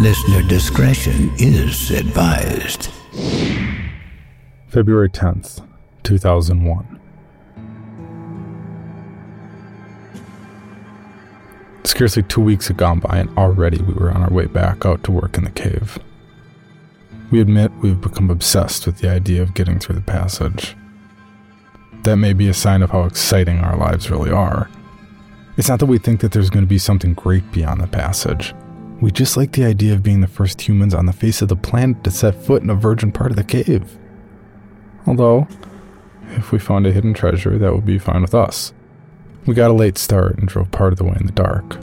Listener discretion is advised. February 10th, 2001. Scarcely two weeks had gone by, and already we were on our way back out to work in the cave. We admit we've become obsessed with the idea of getting through the passage. That may be a sign of how exciting our lives really are. It's not that we think that there's going to be something great beyond the passage. We just like the idea of being the first humans on the face of the planet to set foot in a virgin part of the cave. Although, if we found a hidden treasure, that would be fine with us. We got a late start and drove part of the way in the dark.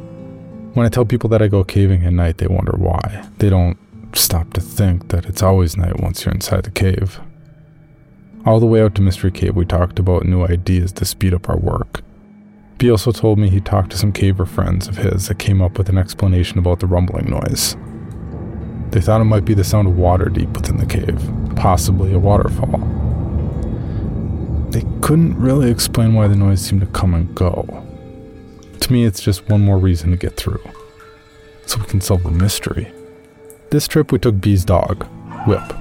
When I tell people that I go caving at night, they wonder why. They don't stop to think that it's always night once you're inside the cave. All the way out to Mystery Cave, we talked about new ideas to speed up our work. B also told me he talked to some caver friends of his that came up with an explanation about the rumbling noise. They thought it might be the sound of water deep within the cave, possibly a waterfall. They couldn't really explain why the noise seemed to come and go. To me, it's just one more reason to get through, so we can solve the mystery. This trip, we took B's dog, Whip.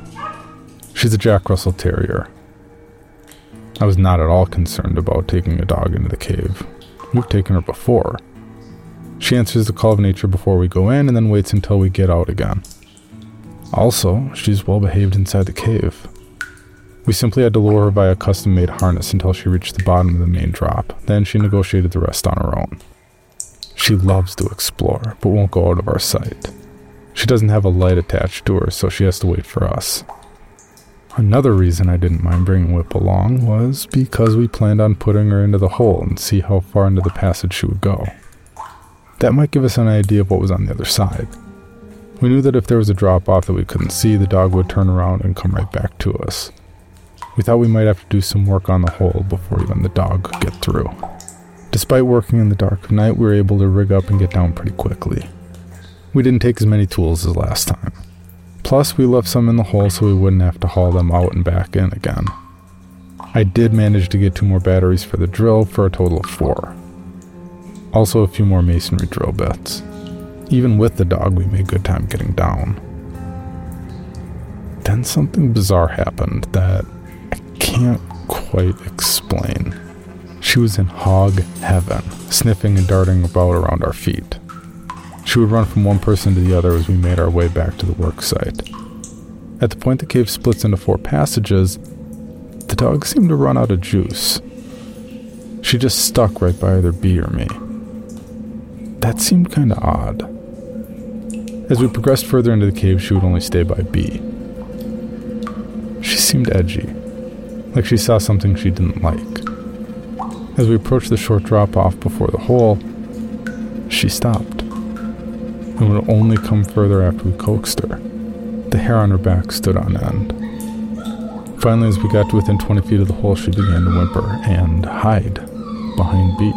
She's a Jack Russell Terrier. I was not at all concerned about taking a dog into the cave. We've taken her before. She answers the call of nature before we go in and then waits until we get out again. Also, she's well behaved inside the cave. We simply had to lower her via a custom made harness until she reached the bottom of the main drop. Then she negotiated the rest on her own. She loves to explore, but won't go out of our sight. She doesn't have a light attached to her, so she has to wait for us. Another reason I didn't mind bringing Whip along was because we planned on putting her into the hole and see how far into the passage she would go. That might give us an idea of what was on the other side. We knew that if there was a drop off that we couldn't see, the dog would turn around and come right back to us. We thought we might have to do some work on the hole before even the dog could get through. Despite working in the dark of night, we were able to rig up and get down pretty quickly. We didn't take as many tools as last time. Plus, we left some in the hole so we wouldn't have to haul them out and back in again. I did manage to get two more batteries for the drill for a total of four. Also, a few more masonry drill bits. Even with the dog, we made good time getting down. Then something bizarre happened that I can't quite explain. She was in hog heaven, sniffing and darting about around our feet. She would run from one person to the other as we made our way back to the work site. At the point the cave splits into four passages, the dog seemed to run out of juice. She just stuck right by either B or me. That seemed kinda odd. As we progressed further into the cave, she would only stay by B. She seemed edgy, like she saw something she didn't like. As we approached the short drop off before the hole, she stopped and would only come further after we coaxed her. The hair on her back stood on end. Finally, as we got to within 20 feet of the hole, she began to whimper and hide behind B.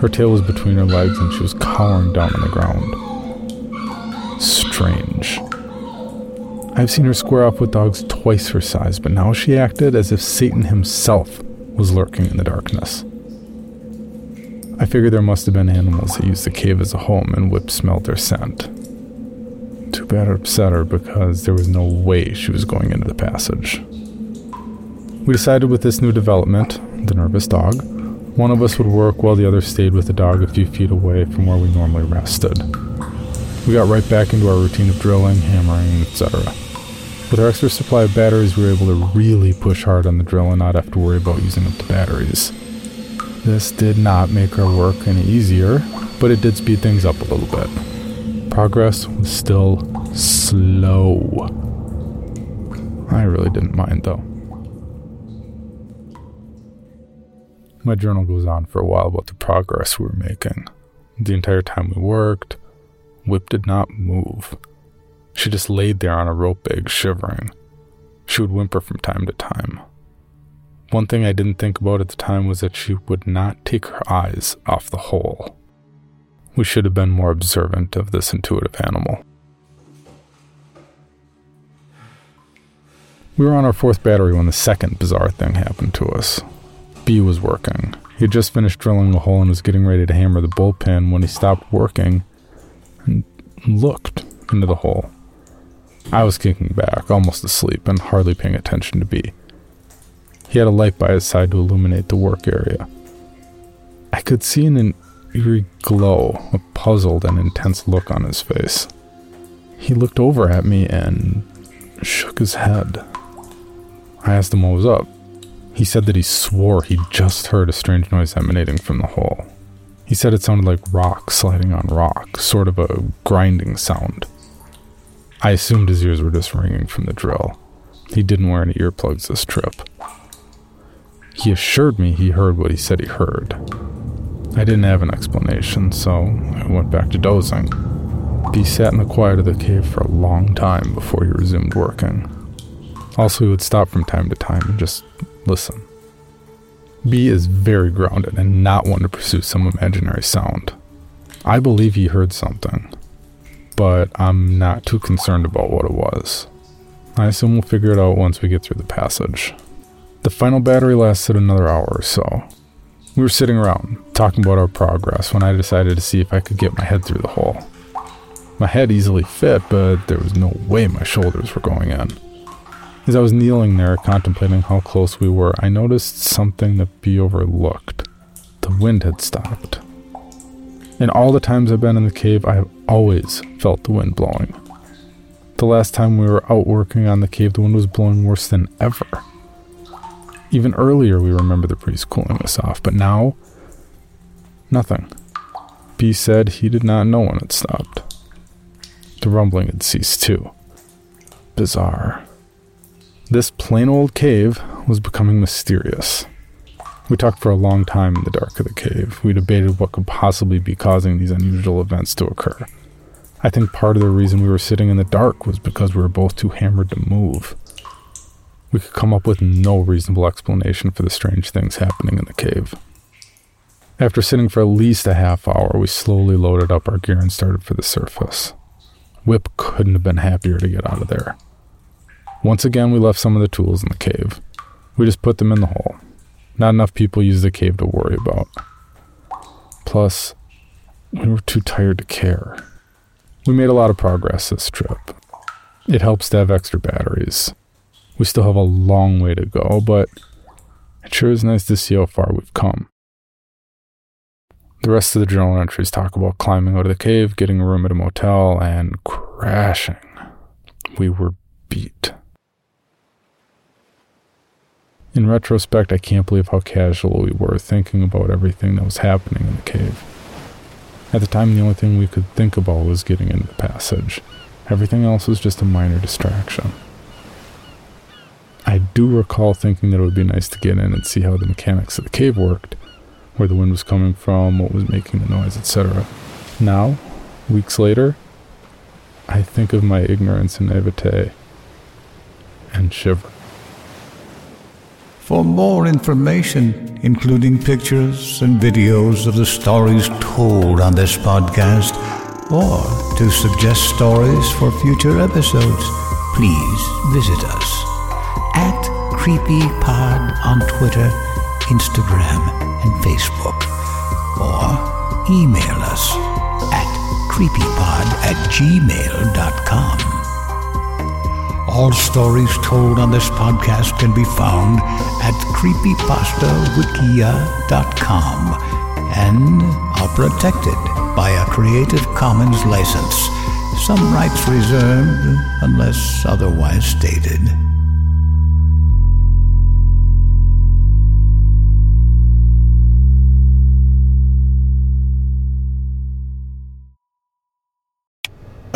Her tail was between her legs and she was cowering down on the ground. Strange. I've seen her square off with dogs twice her size, but now she acted as if Satan himself was lurking in the darkness. I figured there must have been animals that used the cave as a home and Whip smelled their scent. Too bad it upset her because there was no way she was going into the passage. We decided with this new development, the nervous dog, one of us would work while the other stayed with the dog a few feet away from where we normally rested. We got right back into our routine of drilling, hammering, etc. With our extra supply of batteries, we were able to really push hard on the drill and not have to worry about using up the batteries. This did not make our work any easier, but it did speed things up a little bit. Progress was still slow. I really didn't mind though. My journal goes on for a while about the progress we were making. The entire time we worked, Whip did not move. She just laid there on a rope bag, shivering. She would whimper from time to time. One thing I didn't think about at the time was that she would not take her eyes off the hole. We should have been more observant of this intuitive animal. We were on our fourth battery when the second bizarre thing happened to us. B was working. He had just finished drilling the hole and was getting ready to hammer the bull pin when he stopped working and looked into the hole. I was kicking back, almost asleep, and hardly paying attention to B. He had a light by his side to illuminate the work area. I could see an eerie glow, a puzzled and intense look on his face. He looked over at me and shook his head. I asked him what was up. He said that he swore he'd just heard a strange noise emanating from the hole. He said it sounded like rock sliding on rock, sort of a grinding sound. I assumed his ears were just ringing from the drill. He didn't wear any earplugs this trip. He assured me he heard what he said he heard. I didn't have an explanation, so I went back to dozing. He sat in the quiet of the cave for a long time before he resumed working. Also, he would stop from time to time and just listen. B is very grounded and not one to pursue some imaginary sound. I believe he heard something, but I'm not too concerned about what it was. I assume we'll figure it out once we get through the passage. The final battery lasted another hour or so. We were sitting around, talking about our progress, when I decided to see if I could get my head through the hole. My head easily fit, but there was no way my shoulders were going in. As I was kneeling there, contemplating how close we were, I noticed something that B overlooked. The wind had stopped. In all the times I've been in the cave, I have always felt the wind blowing. The last time we were out working on the cave, the wind was blowing worse than ever. Even earlier, we remember the priest cooling us off, but now, nothing. B said he did not know when it stopped. The rumbling had ceased too. Bizarre. This plain old cave was becoming mysterious. We talked for a long time in the dark of the cave. We debated what could possibly be causing these unusual events to occur. I think part of the reason we were sitting in the dark was because we were both too hammered to move. We could come up with no reasonable explanation for the strange things happening in the cave. After sitting for at least a half hour, we slowly loaded up our gear and started for the surface. Whip couldn't have been happier to get out of there. Once again, we left some of the tools in the cave. We just put them in the hole. Not enough people use the cave to worry about. Plus, we were too tired to care. We made a lot of progress this trip. It helps to have extra batteries. We still have a long way to go, but it sure is nice to see how far we've come. The rest of the journal entries talk about climbing out of the cave, getting a room at a motel, and crashing. We were beat. In retrospect, I can't believe how casual we were thinking about everything that was happening in the cave. At the time, the only thing we could think about was getting into the passage. Everything else was just a minor distraction. I do recall thinking that it would be nice to get in and see how the mechanics of the cave worked, where the wind was coming from, what was making the noise, etc. Now, weeks later, I think of my ignorance and naivete and shiver. For more information, including pictures and videos of the stories told on this podcast, or to suggest stories for future episodes, please visit us at CreepyPod on Twitter, Instagram, and Facebook. Or email us at creepypod at gmail.com. All stories told on this podcast can be found at creepypastawikia.com and are protected by a Creative Commons license. Some rights reserved unless otherwise stated.